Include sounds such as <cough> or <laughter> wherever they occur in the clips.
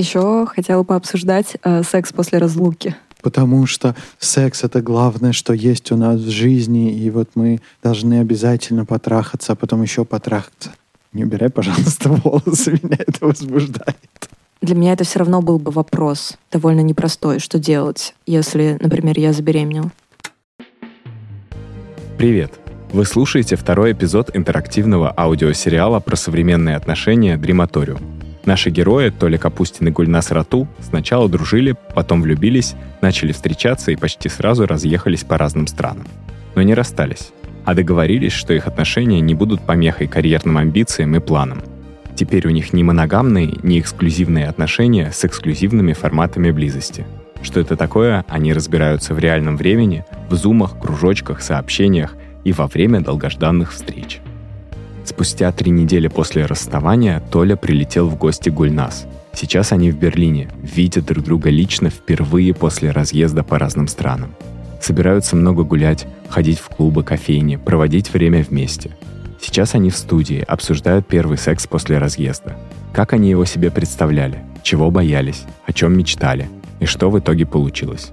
Еще хотела пообсуждать э, секс после разлуки. Потому что секс — это главное, что есть у нас в жизни, и вот мы должны обязательно потрахаться, а потом еще потрахаться. Не убирай, пожалуйста, <laughs> волосы, меня это возбуждает. Для меня это все равно был бы вопрос довольно непростой, что делать, если, например, я забеременела. Привет! Вы слушаете второй эпизод интерактивного аудиосериала про современные отношения «Дрематориум». Наши герои, Толя Капустин и Гульнас Рату, сначала дружили, потом влюбились, начали встречаться и почти сразу разъехались по разным странам. Но не расстались, а договорились, что их отношения не будут помехой карьерным амбициям и планам. Теперь у них не моногамные, не эксклюзивные отношения с эксклюзивными форматами близости. Что это такое, они разбираются в реальном времени, в зумах, кружочках, сообщениях и во время долгожданных встреч. Спустя три недели после расставания Толя прилетел в гости Гульнас. Сейчас они в Берлине, видят друг друга лично впервые после разъезда по разным странам. Собираются много гулять, ходить в клубы, кофейни, проводить время вместе. Сейчас они в студии, обсуждают первый секс после разъезда. Как они его себе представляли, чего боялись, о чем мечтали и что в итоге получилось.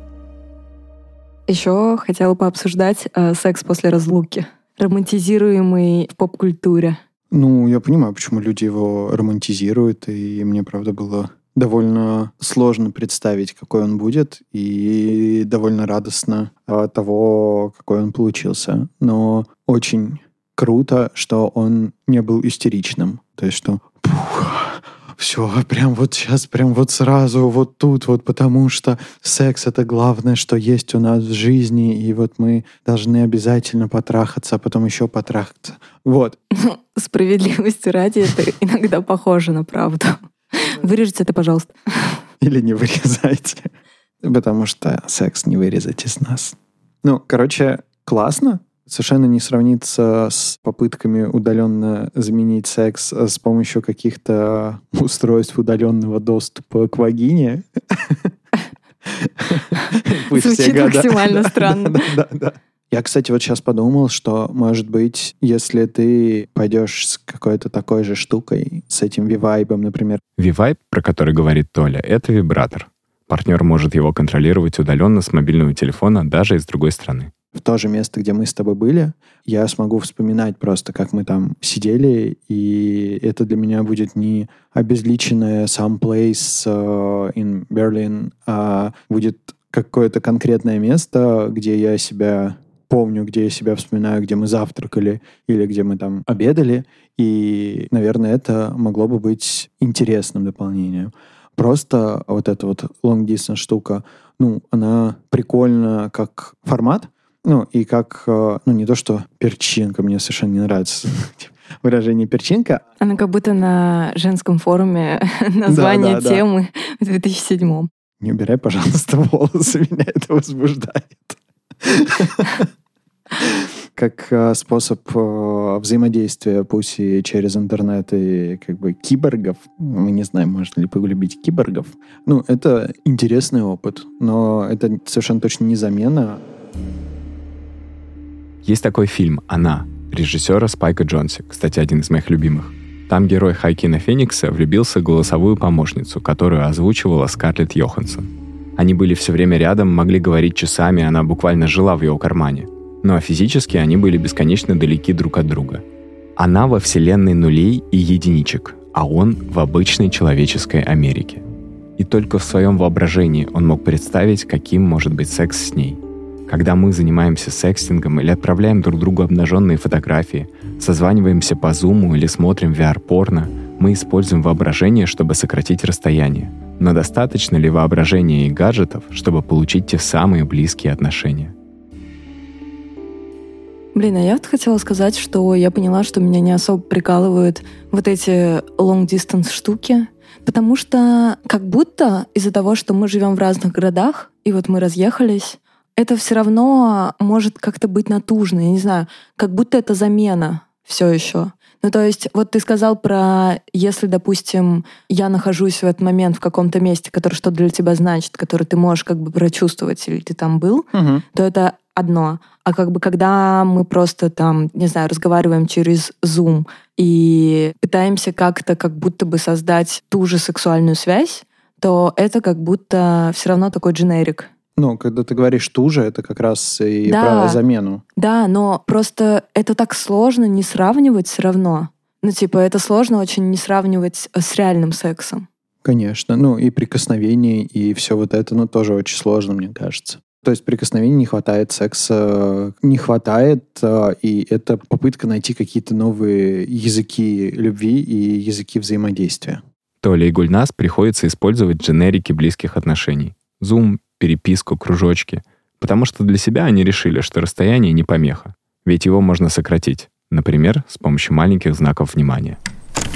Еще хотела пообсуждать э, секс после разлуки романтизируемый в поп-культуре? Ну, я понимаю, почему люди его романтизируют, и мне, правда, было довольно сложно представить, какой он будет, и довольно радостно от того, какой он получился. Но очень круто, что он не был истеричным. То есть, что все, прям вот сейчас, прям вот сразу, вот тут, вот потому что секс — это главное, что есть у нас в жизни, и вот мы должны обязательно потрахаться, а потом еще потрахаться. Вот. Справедливости ради, это иногда похоже на правду. Вырежите это, пожалуйста. Или не вырезайте. Потому что секс не вырезать из нас. Ну, короче, классно, совершенно не сравнится с попытками удаленно заменить секс э, с помощью каких-то устройств удаленного доступа к вагине. <laughs> Звучит максимально <laughs> странно. Да, да, Я, кстати, вот сейчас подумал, что, может быть, если ты пойдешь с какой-то такой же штукой, с этим вивайбом, например. Вивайб, про который говорит Толя, это вибратор. Партнер может его контролировать удаленно с мобильного телефона даже из другой страны в то же место, где мы с тобой были, я смогу вспоминать просто, как мы там сидели, и это для меня будет не обезличенное some place uh, in Berlin, а будет какое-то конкретное место, где я себя помню, где я себя вспоминаю, где мы завтракали или где мы там обедали, и, наверное, это могло бы быть интересным дополнением. Просто вот эта вот long distance штука, ну, она прикольна как формат, ну, и как, э, ну, не то, что перчинка, мне совершенно не нравится <laughs> выражение перчинка. Она как будто на женском форуме <laughs> название да, да, темы да. в 2007 Не убирай, пожалуйста, <laughs> волосы, меня это возбуждает. Как э, способ э, взаимодействия пусть через интернет и как бы киборгов. Мы не знаем, можно ли полюбить киборгов. Ну, это интересный опыт, но это совершенно точно не замена. Есть такой фильм «Она» режиссера Спайка Джонси, кстати, один из моих любимых. Там герой Хайкина Феникса влюбился в голосовую помощницу, которую озвучивала Скарлетт Йоханссон. Они были все время рядом, могли говорить часами, она буквально жила в его кармане. Ну а физически они были бесконечно далеки друг от друга. Она во вселенной нулей и единичек, а он в обычной человеческой Америке. И только в своем воображении он мог представить, каким может быть секс с ней. Когда мы занимаемся секстингом или отправляем друг другу обнаженные фотографии, созваниваемся по зуму или смотрим VR-порно, мы используем воображение, чтобы сократить расстояние. Но достаточно ли воображения и гаджетов, чтобы получить те самые близкие отношения? Блин, а я вот хотела сказать, что я поняла, что меня не особо прикалывают вот эти long-distance штуки, потому что как будто из-за того, что мы живем в разных городах, и вот мы разъехались, это все равно может как-то быть натужно, я не знаю, как будто это замена все еще. Ну, то есть, вот ты сказал про, если, допустим, я нахожусь в этот момент в каком-то месте, который что для тебя значит, который ты можешь как бы прочувствовать, или ты там был, Мгм. то это одно. А как бы когда мы просто там, не знаю, разговариваем через Zoom и пытаемся как-то как будто бы создать ту же сексуальную связь, то это как будто все равно такой дженерик. Ну, когда ты говоришь ту же, это как раз и Да. про замену. Да, но просто это так сложно не сравнивать все равно. Ну, типа, это сложно очень не сравнивать с реальным сексом. Конечно. Ну, и прикосновение, и все вот это, ну, тоже очень сложно, мне кажется. То есть прикосновений не хватает, секса не хватает, э, и это попытка найти какие-то новые языки любви и языки взаимодействия. Толе и Гульнас приходится использовать дженерики близких отношений. Зум, переписку, кружочки. Потому что для себя они решили, что расстояние не помеха. Ведь его можно сократить. Например, с помощью маленьких знаков внимания.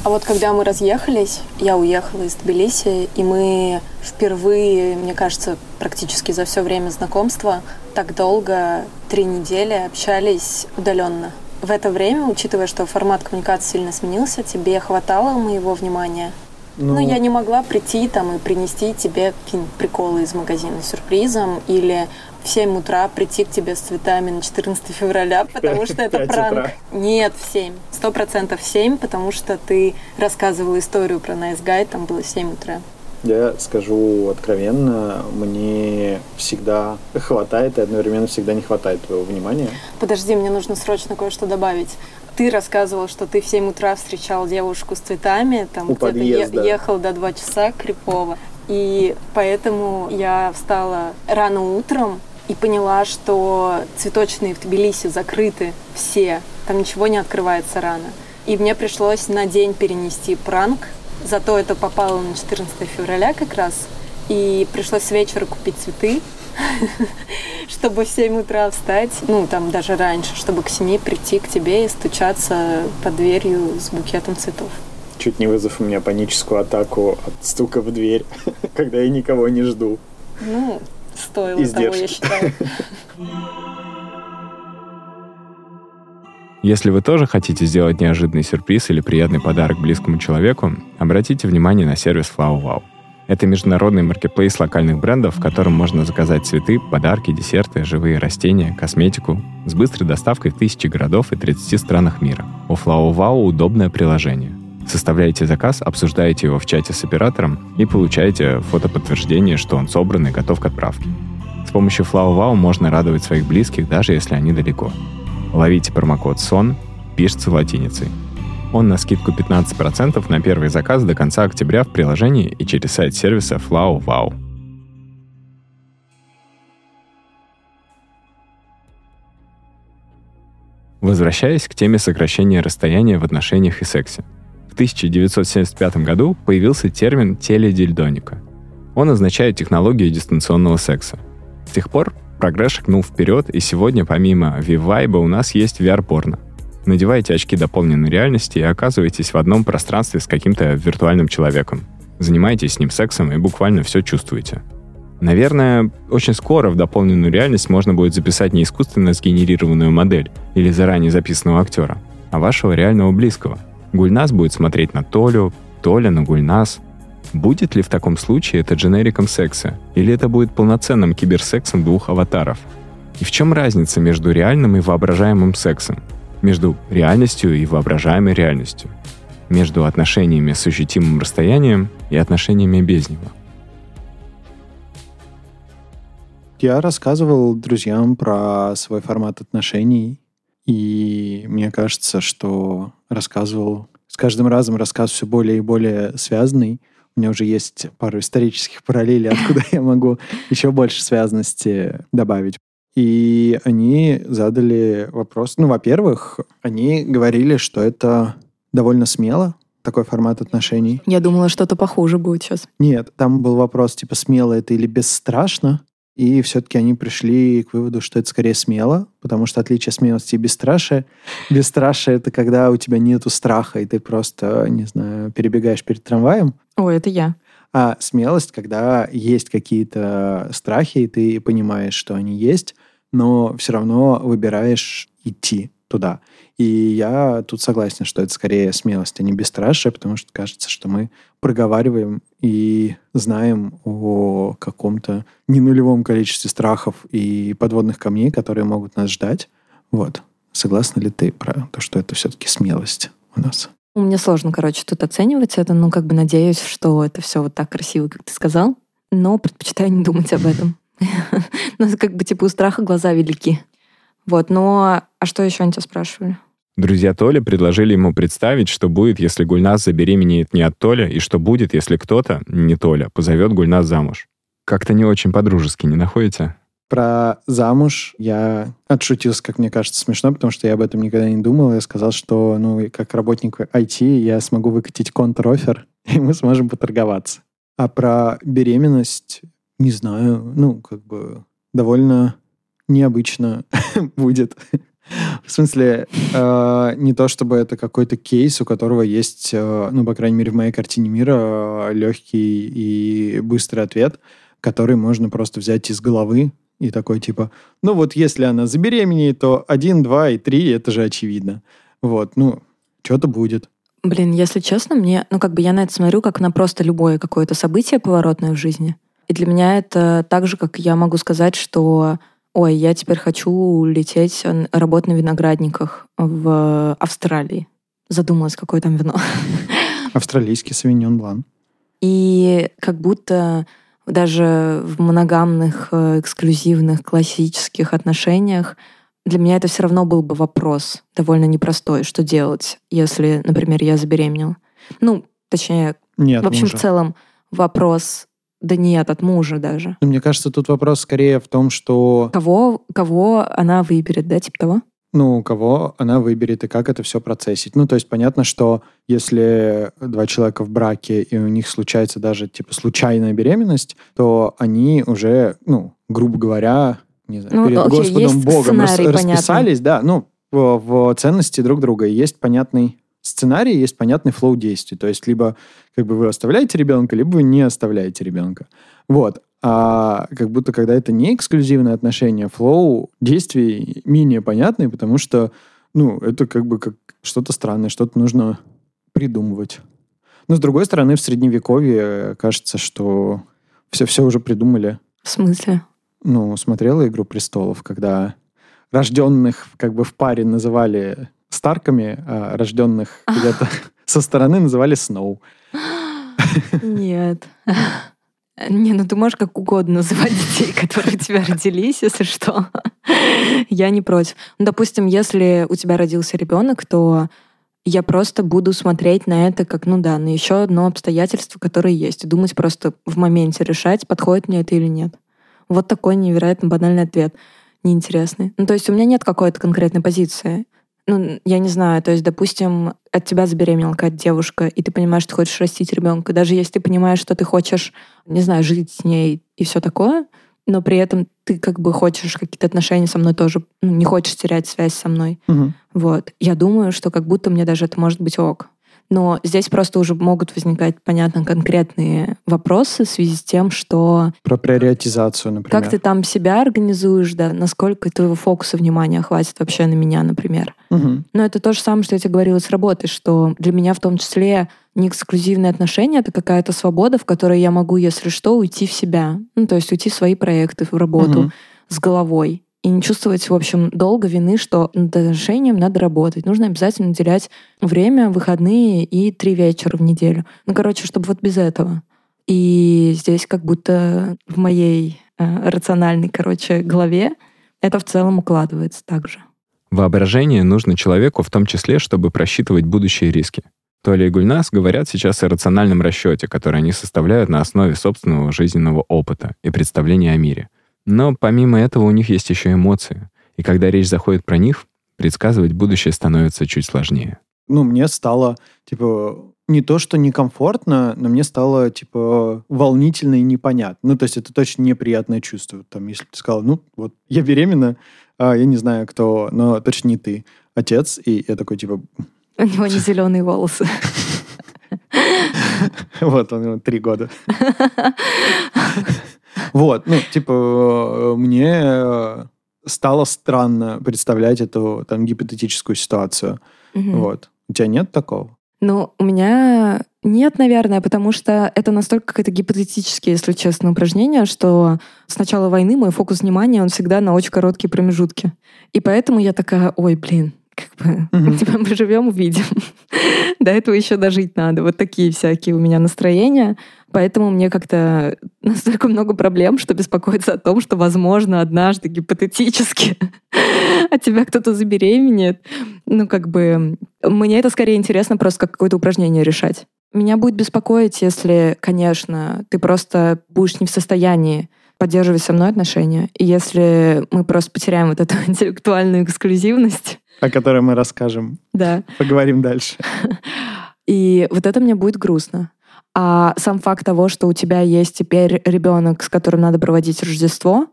А вот когда мы разъехались, я уехала из Тбилиси, и мы впервые, мне кажется, практически за все время знакомства так долго, три недели, общались удаленно. В это время, учитывая, что формат коммуникации сильно сменился, тебе хватало моего внимания? Ну, я не могла прийти там и принести тебе какие-нибудь приколы из магазина с сюрпризом или в 7 утра прийти к тебе с цветами на 14 февраля, <laughs> потому что это пранк. утра. Нет, в 7. Сто процентов в 7, потому что ты рассказывала историю про Nice Guy, там было 7 утра. Я скажу откровенно, мне всегда хватает и одновременно всегда не хватает твоего внимания. Подожди, мне нужно срочно кое-что добавить. Ты рассказывал, что ты в 7 утра встречал девушку с цветами, там где-то е- ехал до 2 часа крипово. И поэтому я встала рано утром и поняла, что цветочные в Тбилиси закрыты все, там ничего не открывается рано. И мне пришлось на день перенести пранк, зато это попало на 14 февраля как раз, и пришлось с вечера купить цветы, <laughs> чтобы в 7 утра встать, ну, там даже раньше, чтобы к 7 прийти к тебе и стучаться под дверью с букетом цветов. Чуть не вызвав у меня паническую атаку от стука в дверь, <laughs> когда я никого не жду. Ну, стоило того, Издержки. я считаю. <laughs> Если вы тоже хотите сделать неожиданный сюрприз или приятный подарок близкому человеку, обратите внимание на сервис FlowWow. Это международный маркетплейс локальных брендов, в котором можно заказать цветы, подарки, десерты, живые растения, косметику с быстрой доставкой в тысячи городов и 30 странах мира. У FlowWow удобное приложение. Составляете заказ, обсуждаете его в чате с оператором и получаете фотоподтверждение, что он собран и готов к отправке. С помощью FlowWow можно радовать своих близких, даже если они далеко. Ловите промокод SON, пишется латиницей. Он на скидку 15% на первый заказ до конца октября в приложении и через сайт сервиса FlowWow. Возвращаясь к теме сокращения расстояния в отношениях и сексе. В 1975 году появился термин теледильдоника. Он означает технологию дистанционного секса. С тех пор прогресс шагнул вперед, и сегодня помимо V-Vibe у нас есть VR-порно. Надевайте очки дополненной реальности и оказываетесь в одном пространстве с каким-то виртуальным человеком. Занимаетесь с ним сексом и буквально все чувствуете. Наверное, очень скоро в дополненную реальность можно будет записать не искусственно сгенерированную модель или заранее записанного актера, а вашего реального близкого. Гульнас будет смотреть на Толю, Толя на Гульнас. Будет ли в таком случае это дженериком секса? Или это будет полноценным киберсексом двух аватаров? И в чем разница между реальным и воображаемым сексом? Между реальностью и воображаемой реальностью? Между отношениями с ощутимым расстоянием и отношениями без него? Я рассказывал друзьям про свой формат отношений, и мне кажется, что рассказывал. С каждым разом рассказ все более и более связанный. У меня уже есть пару исторических параллелей, откуда <laughs> я могу еще больше связанности добавить. И они задали вопрос. Ну, во-первых, они говорили, что это довольно смело, такой формат отношений. Я думала, что-то похуже будет сейчас. Нет, там был вопрос, типа, смело это или бесстрашно. И все-таки они пришли к выводу, что это скорее смело, потому что отличие смелости и бесстрашия. Бесстрашие — это когда у тебя нету страха, и ты просто, не знаю, перебегаешь перед трамваем. О, это я. А смелость, когда есть какие-то страхи, и ты понимаешь, что они есть, но все равно выбираешь идти туда. И я тут согласен, что это скорее смелость, а не бесстрашие, потому что кажется, что мы проговариваем и знаем о каком-то ненулевом количестве страхов и подводных камней, которые могут нас ждать. Вот. Согласна ли ты про то, что это все-таки смелость у нас? Мне сложно, короче, тут оценивать это, ну, как бы надеюсь, что это все вот так красиво, как ты сказал, но предпочитаю не думать об этом. <laughs> Ну, как бы, типа, у страха глаза велики. Вот, но... А что еще они тебя спрашивали? Друзья Толи предложили ему представить, что будет, если Гульнас забеременеет не от Толя, и что будет, если кто-то, не Толя, позовет Гульнас замуж. Как-то не очень по-дружески, не находите? Про замуж я отшутился, как мне кажется, смешно, потому что я об этом никогда не думал. Я сказал, что, ну, как работник IT, я смогу выкатить контр-офер, <laughs> и мы сможем поторговаться. А про беременность, не знаю, ну, как бы довольно необычно <laughs> будет. В смысле, э, не то чтобы это какой-то кейс, у которого есть, э, ну, по крайней мере, в моей картине мира, э, легкий и быстрый ответ, который можно просто взять из головы и такой типа, ну вот если она забеременеет, то один, два и три, это же очевидно. Вот, ну, что-то будет. Блин, если честно, мне, ну как бы я на это смотрю, как на просто любое какое-то событие поворотное в жизни. И для меня это так же, как я могу сказать, что Ой, я теперь хочу лететь работать на виноградниках в Австралии. Задумалась, какое там вино. <laughs> Австралийский савиньон блан. И как будто даже в моногамных, э, эксклюзивных, классических отношениях для меня это все равно был бы вопрос довольно непростой, что делать, если, например, я забеременела. Ну, точнее, Нет, в общем, мужа. в целом вопрос да нет, от мужа даже. Ну, мне кажется, тут вопрос скорее в том, что... Кого, кого она выберет, да, типа того? Ну, кого она выберет и как это все процессить. Ну, то есть понятно, что если два человека в браке, и у них случается даже, типа, случайная беременность, то они уже, ну, грубо говоря, не знаю, ну, перед окей, Господом Богом рас, расписались, да, ну, в, в ценности друг друга. И есть понятный сценарий, есть понятный flow действий. То есть либо как бы вы оставляете ребенка, либо вы не оставляете ребенка. Вот. А как будто когда это не эксклюзивное отношение, flow действий менее понятный, потому что, ну, это как бы как что-то странное, что-то нужно придумывать. Но, с другой стороны, в Средневековье кажется, что все-все уже придумали. В смысле? Ну, смотрела «Игру престолов», когда рожденных как бы в паре называли Старками, а рожденных <laughs> где-то со стороны называли Сноу. Нет. Не, ну ты можешь как угодно называть детей, которые у тебя родились, если что. Я не против. Ну, допустим, если у тебя родился ребенок, то я просто буду смотреть на это как, ну да, на еще одно обстоятельство, которое есть, и думать просто в моменте решать, подходит мне это или нет. Вот такой невероятно банальный ответ, неинтересный. Ну, то есть у меня нет какой-то конкретной позиции ну, я не знаю, то есть, допустим, от тебя забеременела какая-то девушка, и ты понимаешь, что ты хочешь растить ребенка, даже если ты понимаешь, что ты хочешь, не знаю, жить с ней и все такое, но при этом ты как бы хочешь какие-то отношения со мной тоже, ну, не хочешь терять связь со мной. Угу. Вот. Я думаю, что как будто мне даже это может быть ок. Но здесь просто уже могут возникать, понятно, конкретные вопросы в связи с тем, что... Про приоритизацию, например. Как ты там себя организуешь, да, насколько твоего фокуса внимания хватит вообще на меня, например. Угу. Но это то же самое, что я тебе говорила с работы, что для меня в том числе не эксклюзивные отношения, это какая-то свобода, в которой я могу, если что, уйти в себя. Ну, то есть уйти в свои проекты, в работу Угу. с головой и не чувствовать, в общем, долго вины, что над отношением надо работать. Нужно обязательно уделять время, выходные и три вечера в неделю. Ну, короче, чтобы вот без этого. И здесь как будто в моей э, рациональной, короче, голове это в целом укладывается так же. Воображение нужно человеку в том числе, чтобы просчитывать будущие риски. Толя и Гульнас говорят сейчас о рациональном расчете, который они составляют на основе собственного жизненного опыта и представления о мире. Но помимо этого у них есть еще эмоции. И когда речь заходит про них, предсказывать будущее становится чуть сложнее. Ну, мне стало, типа, не то, что некомфортно, но мне стало, типа, волнительно и непонятно. Ну, то есть это точно неприятное чувство. Там, если ты сказала, ну, вот, я беременна, а, я не знаю кто, но точно не ты, отец, и я такой, типа... У него не зеленые волосы. <laughs> Вот, он три года. <laughs> Вот, ну, типа, мне стало странно представлять эту там гипотетическую ситуацию. Вот. У тебя нет такого? Ну, у меня нет, наверное, потому что это настолько какое-то гипотетическое, если честно, упражнение, что с начала войны мой фокус внимания, он всегда на очень короткие промежутки. И поэтому я такая, ой, блин, как бы, <laughs> mm-hmm. типа, мы живем, увидим. <laughs> До этого еще дожить надо. Вот такие всякие у меня настроения. Поэтому мне как-то <laughs> настолько много проблем, что беспокоиться о том, что, возможно, однажды гипотетически от тебя кто-то забеременеет. Ну, как бы, мне это скорее интересно просто как какое-то упражнение решать. Меня будет беспокоить, если, конечно, ты просто будешь не в состоянии поддерживать со мной отношения. И если мы просто потеряем вот эту <laughs> интеллектуальную эксклюзивность. О которой мы расскажем. Да. Поговорим дальше. И вот это мне будет грустно. А сам факт того, что у тебя есть теперь ребенок, с которым надо проводить Рождество,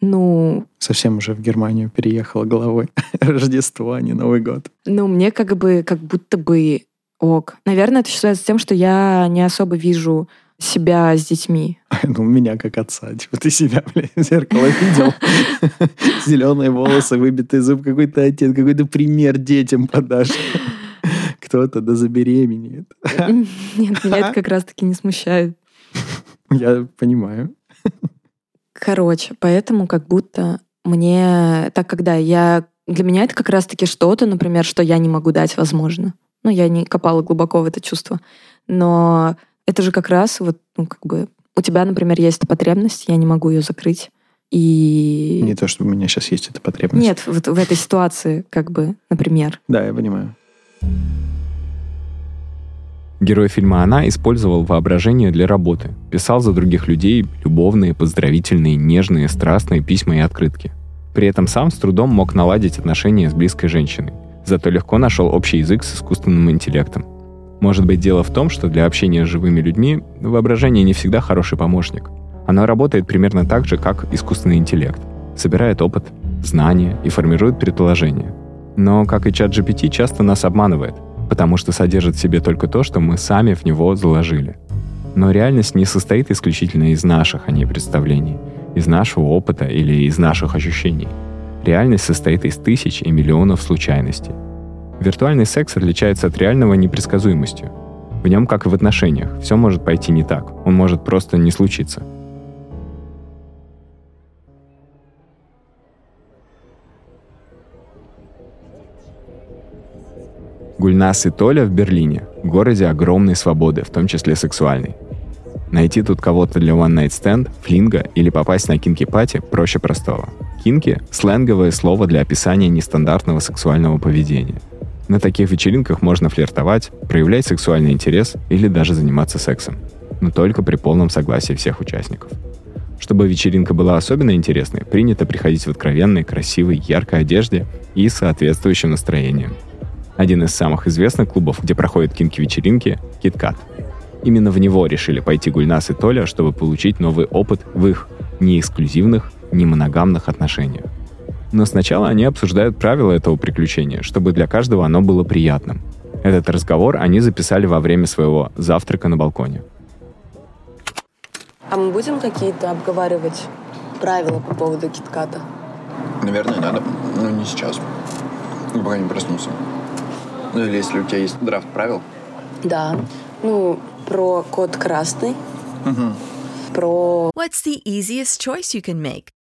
ну... Совсем уже в Германию переехала головой. <laughs> Рождество, а не Новый год. Ну, мне как бы, как будто бы ок. Наверное, это связано с тем, что я не особо вижу себя с детьми. <laughs> Ну, меня как отца. Типа, ты себя, <laughs> блядь, в зеркало видел? <laughs> Зеленые волосы, выбитый зуб, какой-то отец, какой-то пример детям подашь. Кто-то да забеременеет. Нет, меня это как раз-таки не смущает. Я понимаю. Короче, поэтому как будто мне, так когда я... Для меня это как раз-таки что-то, например, что я не могу дать, возможно. Ну, я не копала глубоко в это чувство. Но это же как раз вот, ну, как бы... У тебя, например, есть эта потребность, я не могу ее закрыть. И... Не то, что у меня сейчас есть эта потребность. Нет, вот в этой ситуации, как бы, например. Да, я понимаю. Герой фильма «Она» использовал воображение для работы. Писал за других людей любовные, поздравительные, нежные, страстные письма и открытки. При этом сам с трудом мог наладить отношения с близкой женщиной. Зато легко нашел общий язык с искусственным интеллектом. Может быть, дело в том, что для общения с живыми людьми воображение не всегда хороший помощник. Оно работает примерно так же, как искусственный интеллект. Собирает опыт, знания и формирует предположения. Но, как и чат GPT, часто нас обманывает – потому что содержит в себе только то, что мы сами в него заложили. Но реальность не состоит исключительно из наших, а не представлений, из нашего опыта или из наших ощущений. Реальность состоит из тысяч и миллионов случайностей. Виртуальный секс отличается от реального непредсказуемостью. В нем, как и в отношениях, все может пойти не так, он может просто не случиться – Гульнас и Толя в Берлине, городе огромной свободы, в том числе сексуальной. Найти тут кого-то для One Night Stand, флинга или попасть на кинки-пати проще простого. Кинки – сленговое слово для описания нестандартного сексуального поведения. На таких вечеринках можно флиртовать, проявлять сексуальный интерес или даже заниматься сексом. Но только при полном согласии всех участников. Чтобы вечеринка была особенно интересной, принято приходить в откровенной, красивой, яркой одежде и соответствующим настроением – один из самых известных клубов, где проходят кинки-вечеринки — KitKat. Именно в него решили пойти Гульнас и Толя, чтобы получить новый опыт в их не эксклюзивных, не моногамных отношениях. Но сначала они обсуждают правила этого приключения, чтобы для каждого оно было приятным. Этот разговор они записали во время своего завтрака на балконе. А мы будем какие-то обговаривать правила по поводу китката? Наверное, надо. Но не сейчас. Пока не проснулся. Ну или если у тебя есть драфт правил. Да. Ну, про код красный. Угу. Про... What's the easiest choice you can make?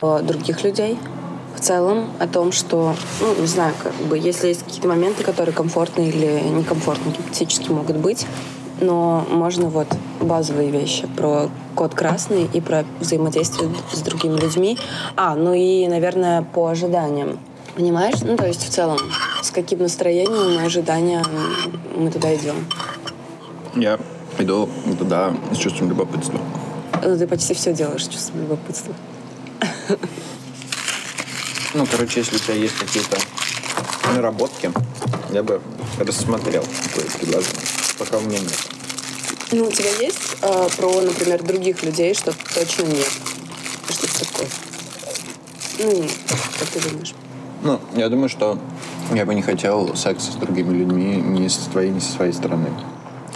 Других людей. В целом о том, что, ну, не знаю, как бы, если есть какие-то моменты, которые комфортны или некомфортны, гипотетически могут быть, но можно вот базовые вещи про код красный и про взаимодействие с другими людьми. А, ну и, наверное, по ожиданиям. Понимаешь? Ну, то есть в целом, с каким настроением и ожиданием мы туда идем. Я иду туда с чувством любопытства. Ну, ты почти все делаешь с чувством любопытства. Ну, короче, если у тебя есть какие-то наработки, я бы рассмотрел твои предложение. Пока у меня нет. Ну, у тебя есть э, про, например, других людей, что точно нет? Что-то такое. Ну, как ты думаешь? Ну, я думаю, что я бы не хотел секса с другими людьми ни со твоей, ни со своей стороны.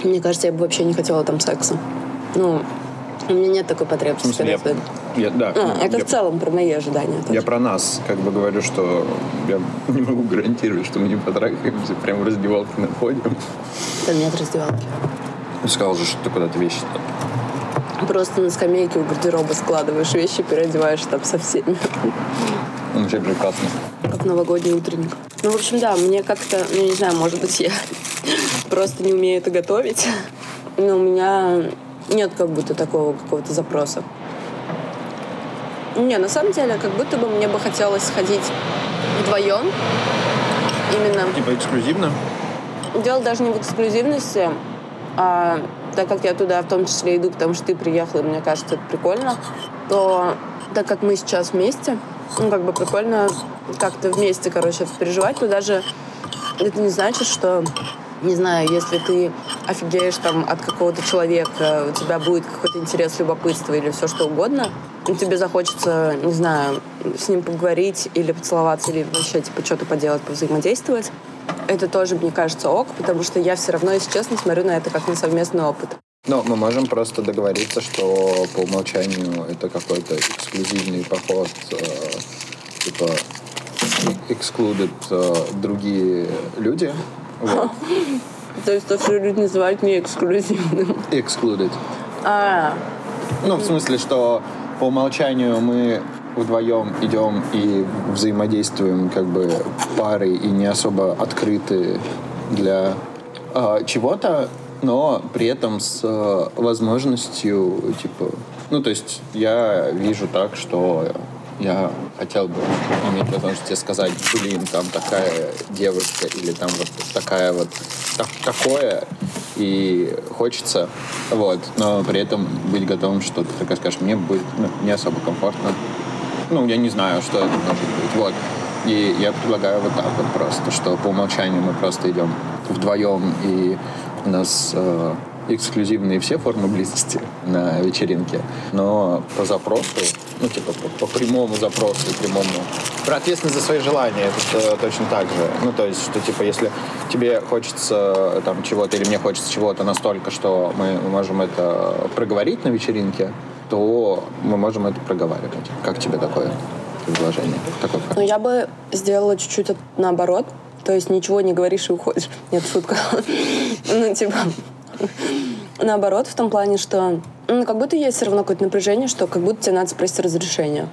Мне кажется, я бы вообще не хотела там секса. Ну, у меня нет такой потребности. В смысле, я, я, да, а, это я, в целом про мои ожидания. Тоже. Я про нас как бы говорю, что я <laughs> не могу гарантировать, что мы не потрахаемся прямо в раздевалке находим. Там нет раздевалки. Ты сказал же, что ты куда-то вещи Просто на скамейке у гардероба складываешь вещи, переодеваешь там со всеми. Ну, вообще прекрасно. Как новогодний утренник. Ну, в общем, да, мне как-то, ну, не знаю, может быть, я <laughs> просто не умею это готовить. Но у меня нет как будто такого какого-то запроса. Не, на самом деле, как будто бы мне бы хотелось сходить вдвоем. Именно. Типа эксклюзивно? Дело даже не в эксклюзивности, а так как я туда в том числе иду, потому что ты приехала, и мне кажется, это прикольно, то так как мы сейчас вместе, ну, как бы прикольно как-то вместе, короче, это переживать, но даже это не значит, что не знаю, если ты офигеешь там от какого-то человека, у тебя будет какой-то интерес, любопытство или все что угодно, и тебе захочется, не знаю, с ним поговорить или поцеловаться, или вообще, типа, что-то поделать, повзаимодействовать, это тоже, мне кажется, ок, потому что я все равно, если честно, смотрю на это как на совместный опыт. Но мы можем просто договориться, что по умолчанию это какой-то эксклюзивный поход, э, типа excluded э, другие люди, вот. <laughs> То есть то, что люди называют не эксклюзивным. Excluded. А. Ну, в смысле, что по умолчанию мы вдвоем идем и взаимодействуем как бы парой и не особо открыты для э, чего-то, но при этом с э, возможностью, типа, ну, то есть я вижу так, что я хотел бы иметь возможность тебе сказать, блин, там такая девушка или там вот такая вот так, такое, и хочется, вот, но при этом быть готовым, что ты такая скажешь, мне будет ну, не особо комфортно. Ну, я не знаю, что это может быть. Вот. И я предлагаю вот так вот просто, что по умолчанию мы просто идем вдвоем, и у нас э, эксклюзивные все формы близости на вечеринке, но по запросу, ну, типа, по, по прямому запросу, прямому. Про ответственность за свои желания, это точно так же. Ну, то есть, что, типа, если тебе хочется там чего-то или мне хочется чего-то настолько, что мы можем это проговорить на вечеринке, то мы можем это проговаривать. Как тебе такое предложение? Такой ну, я бы сделала чуть-чуть наоборот. То есть ничего не говоришь и уходишь. Нет, шутка. <laughs> Ну, типа, наоборот, в том плане, что ну, как будто есть все равно какое-то напряжение, что как будто тебе надо спросить разрешение.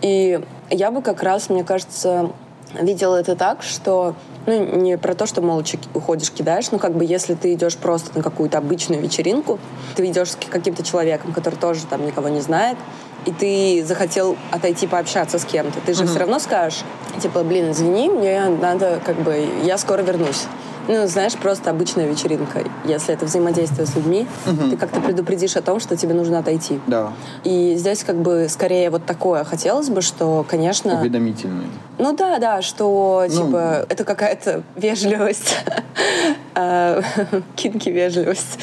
И я бы как раз, мне кажется, видела это так, что ну, не про то, что молча уходишь, кидаешь, но как бы если ты идешь просто на какую-то обычную вечеринку, ты идешь с каким-то человеком, который тоже там никого не знает, и ты захотел отойти пообщаться с кем-то, ты же mm-hmm. все равно скажешь, типа, блин, извини, мне надо, как бы, я скоро вернусь. Ну, знаешь, просто обычная вечеринка. Если это взаимодействие с людьми, угу. ты как-то предупредишь о том, что тебе нужно отойти. Да. И здесь как бы скорее вот такое хотелось бы, что, конечно... Уведомительное. Ну да, да, что ну, типа это какая-то вежливость, <laughs> а, <laughs> кинки вежливость.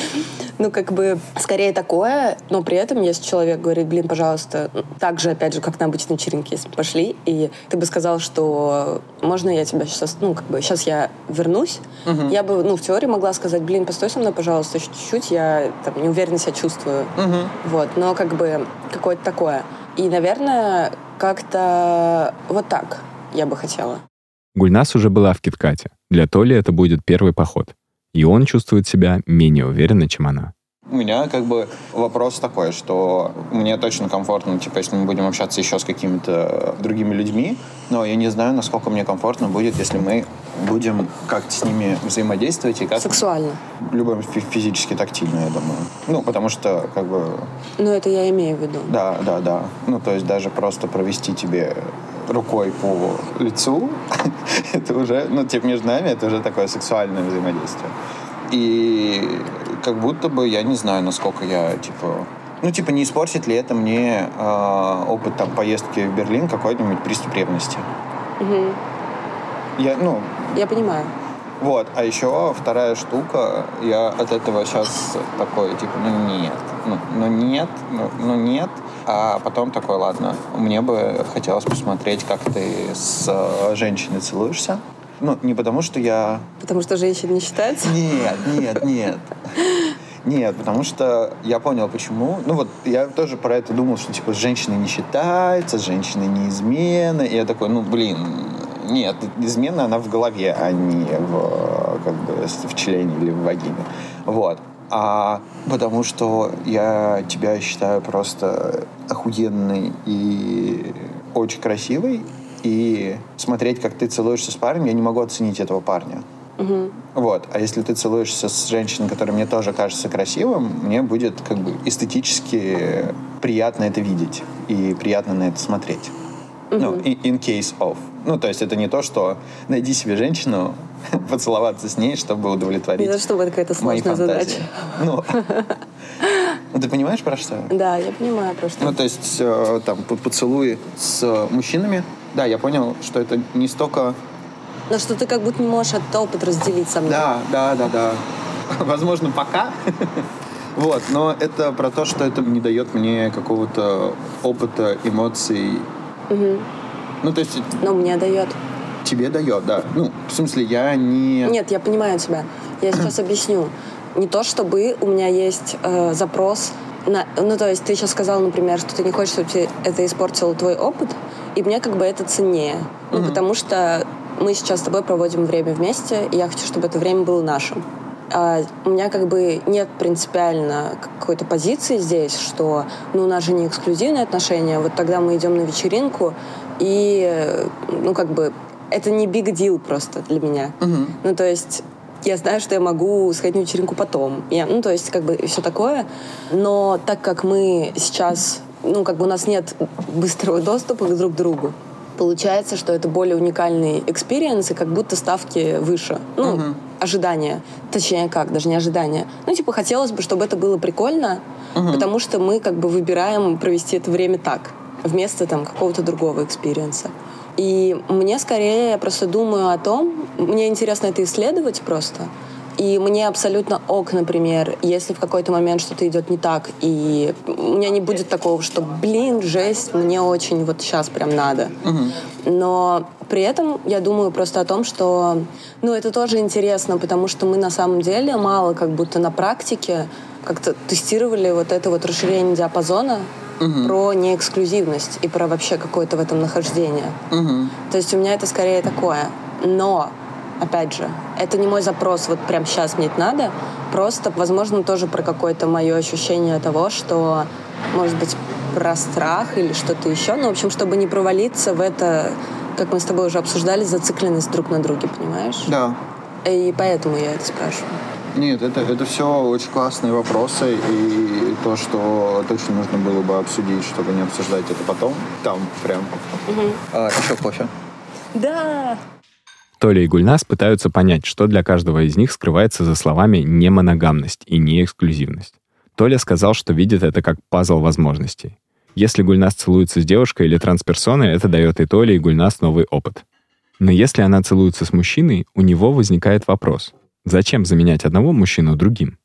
Ну, как бы, скорее такое, но при этом, если человек говорит, блин, пожалуйста, так же, опять же, как на обычной вечеринке, если пошли, и ты бы сказал, что можно я тебя сейчас, ну, как бы, сейчас я вернусь, угу. я бы, ну, в теории могла сказать, блин, постой со мной, пожалуйста, чуть-чуть, я там неуверенно себя чувствую. Угу. Вот, но как бы какое-то такое. И, наверное, как-то вот так я бы хотела. Гульнас уже была в Киткате. Для Толи это будет первый поход и он чувствует себя менее уверенно, чем она. У меня как бы вопрос такой, что мне точно комфортно, типа, если мы будем общаться еще с какими-то другими людьми, но я не знаю, насколько мне комфортно будет, если мы будем как-то с ними взаимодействовать и как Сексуально. Любым физически тактильно, я думаю. Ну, потому что, как бы... Ну, это я имею в виду. Да, да, да. Ну, то есть даже просто провести тебе рукой по лицу, <laughs> это уже, ну, типа, между нами это уже такое сексуальное взаимодействие. И как будто бы, я не знаю, насколько я, типа, ну, типа, не испортит ли это мне э, опыт там поездки в Берлин какой-нибудь приступ ревности? Угу. Я, ну... Я понимаю. Вот, а еще вторая штука, я от этого сейчас такой, типа, ну нет, ну, ну нет, ну, ну нет, а потом такой, ладно, мне бы хотелось посмотреть, как ты с э, женщиной целуешься. Ну, не потому что я... Потому что женщины не считаются? Нет, нет, нет. Нет, потому что я понял, почему. Ну вот, я тоже про это думал, что, типа, женщины не считаются, женщины неизменны. И я такой, ну, блин, нет, измена, она в голове, а не в, как бы, в члене или в вагине. Вот а потому что я тебя считаю просто охуенной и очень красивой, и смотреть, как ты целуешься с парнем, я не могу оценить этого парня. Угу. Вот. А если ты целуешься с женщиной, которая мне тоже кажется красивым, мне будет как бы эстетически приятно это видеть и приятно на это смотреть. Угу. Ну, in case of. Ну, то есть это не то, что найди себе женщину, <laughs> поцеловаться с ней, чтобы удовлетворить. Не то, чтобы это какая-то сложная задача. Ну, ну, <laughs> ты понимаешь, про что? Да, я понимаю, про что. Ну, то есть, э, там, поцелуи с мужчинами. Да, я понял, что это не столько... Но что ты как будто не можешь этот опыт разделить со мной. Да, да, да, да. <laughs> Возможно, пока. Вот, но это про то, что это не дает мне какого-то опыта, эмоций. Угу. Ну, то есть... Но мне дает. Тебе дает, да. Ну, в смысле, я не... Нет, я понимаю тебя. Я сейчас объясню. Не то, чтобы у меня есть э, запрос на... Ну, то есть ты сейчас сказал, например, что ты не хочешь, чтобы тебе это испортило твой опыт, и мне как бы это ценнее. Ну, mm потому что мы сейчас с тобой проводим время вместе, и я хочу, чтобы это время было нашим. А у меня как бы нет принципиально какой-то позиции здесь, что ну, у нас же не эксклюзивные отношения, вот тогда мы идем на вечеринку, и ну как бы это не big deal просто для меня. Угу. Ну, то есть я знаю, что я могу сходить на вечеринку потом. Я, ну, то есть, как бы, все такое. Но так как мы сейчас, ну, как бы у нас нет быстрого доступа друг к другу, получается, что это более уникальный experience, и как будто ставки выше. Ну, угу. ожидания. Точнее, как, даже не ожидания. Ну, типа, хотелось бы, чтобы это было прикольно, угу. потому что мы как бы выбираем провести это время так, вместо там какого-то другого experience а. И мне скорее, я просто думаю о том, мне интересно это исследовать просто, И мне абсолютно ок, например, если в какой-то момент что-то идет не так, и у меня не будет такого, что, блин, жесть, мне очень вот сейчас прям надо. Но при этом я думаю просто о том, что, ну, это тоже интересно, потому что мы на самом деле мало как будто на практике как-то тестировали вот это вот расширение диапазона угу. про неэксклюзивность и про вообще какое-то в этом нахождение. Угу. То есть у меня это скорее такое. Но опять же, это не мой запрос, вот прям сейчас мне это надо, просто, возможно, тоже про какое-то мое ощущение того, что, может быть, про страх или что-то еще, ну, в общем, чтобы не провалиться в это, как мы с тобой уже обсуждали, зацикленность друг на друге, понимаешь? Да. И поэтому я это спрашиваю. Нет, это, это все очень классные вопросы, и то, что точно нужно было бы обсудить, чтобы не обсуждать это потом, там прям. Угу. А, еще кофе? Да! Толя и Гульнас пытаются понять, что для каждого из них скрывается за словами «немоногамность» и «неэксклюзивность». Толя сказал, что видит это как пазл возможностей. Если Гульнас целуется с девушкой или трансперсоной, это дает и Толе, и Гульнас новый опыт. Но если она целуется с мужчиной, у него возникает вопрос — Зачем заменять одного мужчину другим?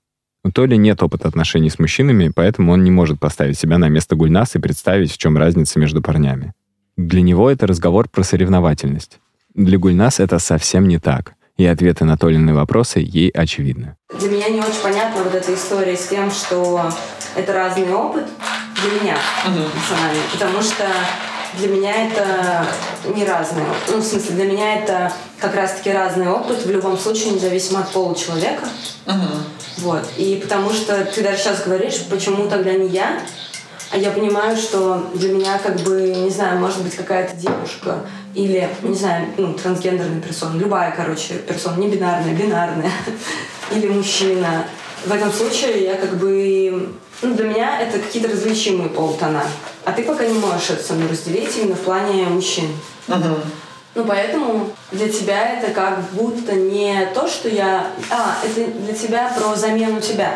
У Толи нет опыта отношений с мужчинами, поэтому он не может поставить себя на место Гульнас и представить, в чем разница между парнями. Для него это разговор про соревновательность. Для Гульнас это совсем не так, и ответы на Толины вопросы ей очевидны. Для меня не очень понятна вот эта история с тем, что это разный опыт для меня угу. персонально, потому что для меня это не разное. Ну, в смысле, для меня это как раз-таки разный опыт, в любом случае, независимо от пола человека. Uh-huh. Вот. И потому что ты даже сейчас говоришь, почему тогда не я, а я понимаю, что для меня как бы, не знаю, может быть какая-то девушка или, не знаю, ну, трансгендерная персона, любая, короче, персона, не бинарная, бинарная, <laughs> или мужчина. В этом случае я как бы ну, для меня это какие-то различимые полутона. А ты пока не можешь это со мной разделить именно в плане мужчин. Угу. Ну, поэтому для тебя это как будто не то, что я... А, это для тебя про замену тебя.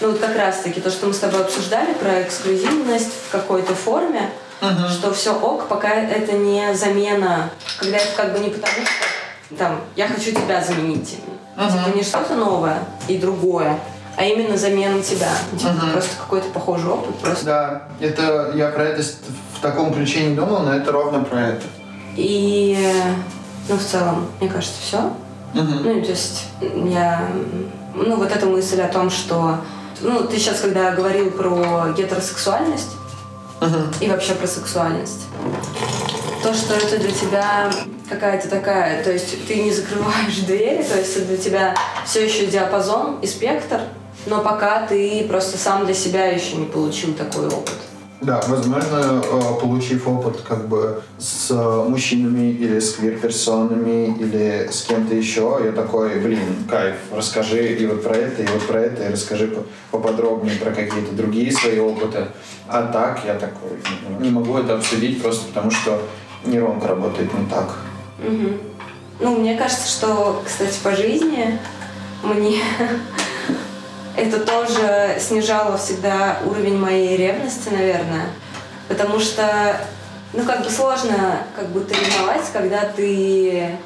Ну, вот как раз-таки то, что мы с тобой обсуждали про эксклюзивность в какой-то форме, uh что все ок, пока это не замена, когда это как бы не потому, что там, я хочу тебя заменить. uh Типа не что-то новое и другое, а именно замена тебя. Типа, угу. Просто какой-то похожий опыт. Просто. Да, это я про это в таком ключе не думал, но это ровно про это. И, ну, в целом, мне кажется, все. Угу. Ну, то есть я... Ну, вот эта мысль о том, что... Ну, ты сейчас, когда говорил про гетеросексуальность угу. и вообще про сексуальность, то, что это для тебя какая-то такая, то есть ты не закрываешь двери, то есть это для тебя все еще диапазон и спектр, но пока ты просто сам для себя еще не получил такой опыт. Да, возможно, э, получив опыт как бы с мужчинами или с квир-персонами или с кем-то еще, я такой, блин, кайф, расскажи и вот про это, и вот про это, и расскажи поподробнее про какие-то другие свои опыты. А так я такой, не могу это обсудить просто потому, что нейронка работает не так. Угу. Ну, мне кажется, что, кстати, по жизни мне <laughs> это тоже снижало всегда уровень моей ревности, наверное. Потому что, ну, как бы сложно как будто ревновать, когда ты...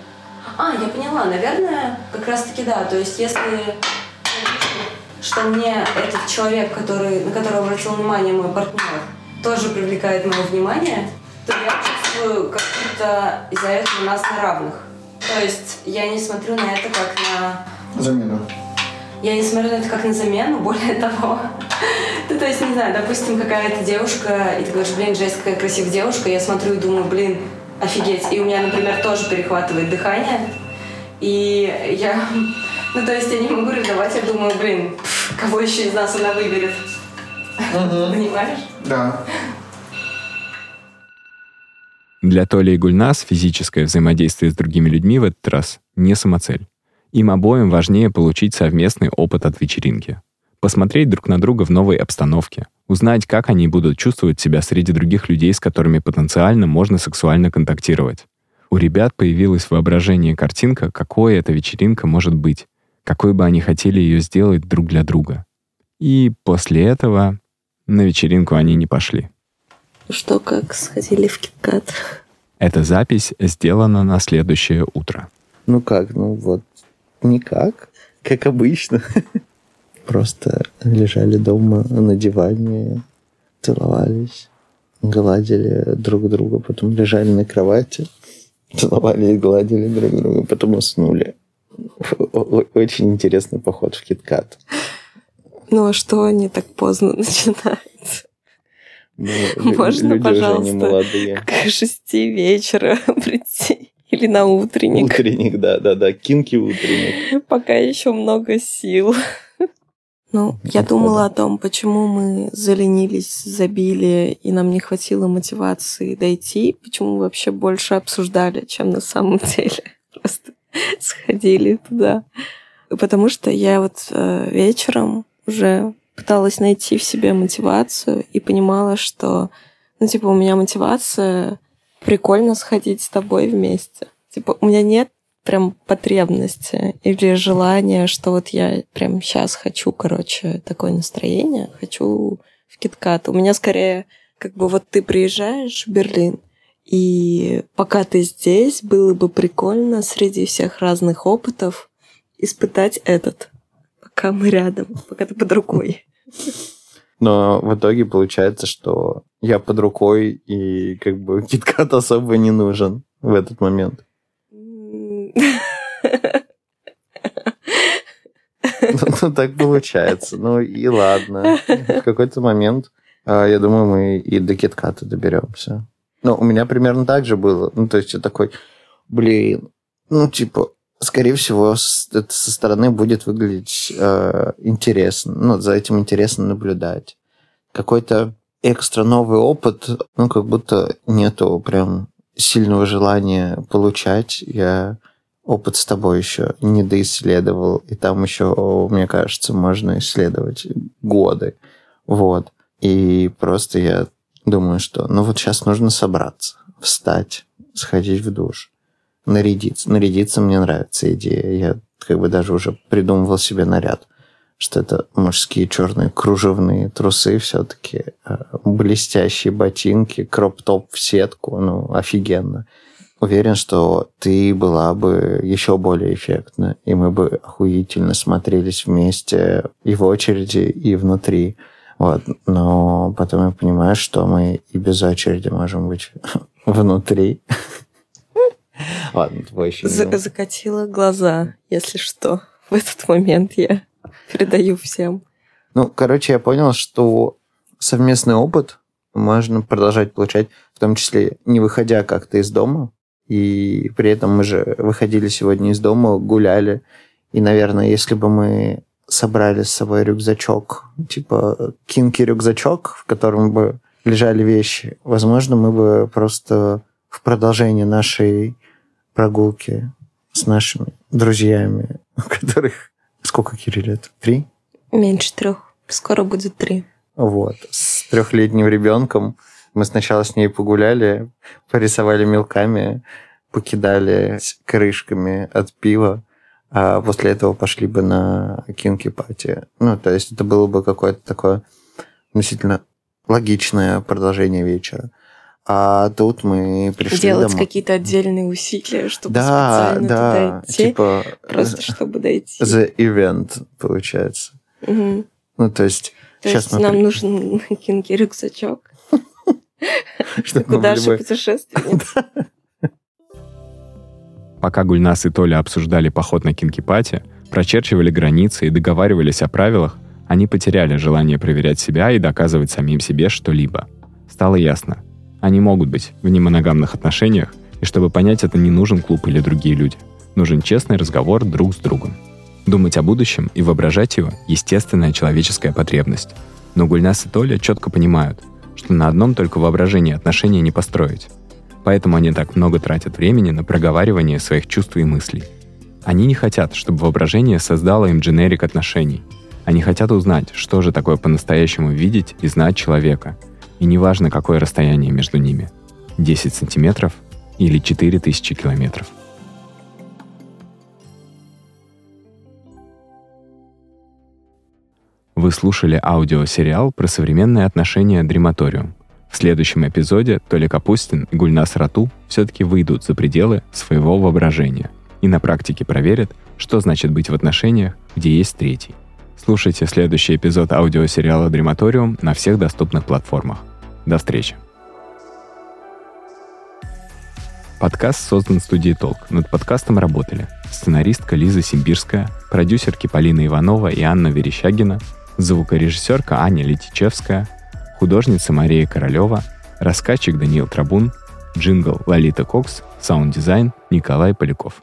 А, я поняла, наверное, как раз-таки да. То есть если что мне этот человек, который, на которого обратил внимание мой партнер, тоже привлекает мое внимание, то я чувствую, как будто из-за этого нас на равных. То есть я не смотрю на это как на... Замену. Я не смотрю на это как на замену, <laughs> более того. ну, то есть, не знаю, допустим, какая-то девушка, и ты говоришь, блин, жесть, какая красивая девушка, я смотрю и думаю, блин, офигеть. И у меня, например, тоже перехватывает дыхание. И я... <laughs> Ну, то есть я не могу ревновать, я думаю, блин, кого еще из нас она выберет? Угу. <laughs> Понимаешь? Да. Для Толи и Гульнас физическое взаимодействие с другими людьми в этот раз не самоцель. Им обоим важнее получить совместный опыт от вечеринки. Посмотреть друг на друга в новой обстановке. Узнать, как они будут чувствовать себя среди других людей, с которыми потенциально можно сексуально контактировать. У ребят появилось воображение картинка, какой эта вечеринка может быть, какой бы они хотели ее сделать друг для друга. И после этого на вечеринку они не пошли. Что, как сходили в Киткат? Эта запись сделана на следующее утро. Ну как, ну вот никак. как обычно. Просто лежали дома на диване, целовались, гладили друг друга, потом лежали на кровати, целовали и гладили друг друга, потом уснули. Очень интересный поход в Киткат. Ну а что они так поздно <laughs> начинают? Ну, Можно, люди уже не пожалуйста, молодые. к шести вечера <laughs> прийти? Или на утренник, Утренник, да, да, да, кинки утренник. пока еще много сил. Ну, я думала о том, почему мы заленились, забили, и нам не хватило мотивации дойти, почему мы вообще больше обсуждали, чем на самом деле. <laughs> Просто сходили туда. Потому что я вот э, вечером уже пыталась найти в себе мотивацию и понимала, что, ну, типа, у меня мотивация прикольно сходить с тобой вместе. Типа, у меня нет прям потребности или желания, что вот я прям сейчас хочу, короче, такое настроение, хочу в Киткат. У меня скорее, как бы вот ты приезжаешь в Берлин, и пока ты здесь, было бы прикольно среди всех разных опытов испытать этот, пока мы рядом, пока ты под рукой. Но в итоге получается, что я под рукой, и как бы <laughs> киткат особо не нужен в этот момент. <laughs> Ну, так получается. Ну и ладно. В какой-то момент, а, я думаю, мы и до китката доберемся. Ну, у меня примерно так же было. Ну, то есть я такой, блин, ну, типа, скорее всего, это со стороны будет выглядеть э, интересно. Ну, за этим интересно наблюдать. Какой-то экстра новый опыт, ну, как будто нету прям сильного желания получать. Я опыт с тобой еще не доисследовал, и там еще, мне кажется, можно исследовать годы. Вот. И просто я думаю, что ну вот сейчас нужно собраться, встать, сходить в душ, нарядиться. Нарядиться мне нравится идея. Я как бы даже уже придумывал себе наряд, что это мужские черные кружевные трусы все-таки, блестящие ботинки, кроп-топ в сетку, ну, офигенно. Уверен, что ты была бы еще более эффектна, и мы бы охуительно смотрелись вместе и в очереди, и внутри. Вот. Но потом я понимаю, что мы и без очереди можем быть <laughs> внутри. Ладно, твой еще За-. Закатила глаза, если что. В этот момент я <laughs> передаю всем. Ну, короче, я понял, что совместный опыт можно продолжать получать, в том числе не выходя как-то из дома. И при этом мы же выходили сегодня из дома, гуляли. И, наверное, если бы мы собрали с собой рюкзачок, типа кинки-рюкзачок, в котором бы лежали вещи, возможно, мы бы просто в продолжение нашей прогулки с нашими друзьями, у которых... Сколько Кире лет? Три? Меньше трех. Скоро будет три. Вот. С трехлетним ребенком мы сначала с ней погуляли, порисовали мелками, покидали крышками от пива, а после этого пошли бы на кинки-пати. Ну, то есть это было бы какое-то такое действительно логичное продолжение вечера. А тут мы пришли Делать домой. какие-то отдельные усилия, чтобы Да, специально да, туда идти. типа Просто чтобы дойти. the event, получается. Мгм. Ну, то есть То сейчас есть мы нам при- нужен <laughs> кинки рюкзачок. <laughs> Куда же путешественница? <laughs> Пока Гульнас и Толя обсуждали поход на кинкипати, прочерчивали границы и договаривались о правилах, они потеряли желание проверять себя и доказывать самим себе что-либо. Стало ясно. Они могут быть в немоногамных отношениях, и чтобы понять это, не нужен клуб или другие люди. Нужен честный разговор друг с другом. Думать о будущем и воображать его – естественная человеческая потребность. Но Гульнас и Толя четко понимают, что на одном только воображении отношения не построить. Поэтому они так много тратят времени на проговаривание своих чувств и мыслей. Они не хотят, чтобы воображение создало им дженерик отношений. Они хотят узнать, что же такое по-настоящему видеть и знать человека. И неважно, какое расстояние между ними – 10 сантиметров или 4000 километров. Вы слушали аудиосериал про современные отношения Дрематориум. В следующем эпизоде Толя Капустин и Гульнас Рату все-таки выйдут за пределы своего воображения и на практике проверят, что значит быть в отношениях, где есть третий. Слушайте следующий эпизод аудиосериала «Дрематориум» на всех доступных платформах. До встречи! Подкаст создан студией «Толк». Над подкастом работали сценаристка Лиза Симбирская, продюсерки Полина Иванова и Анна Верещагина, звукорежиссерка Аня Летичевская, художница Мария Королева, рассказчик Даниил Трабун, джингл Лолита Кокс, саунд-дизайн Николай Поляков.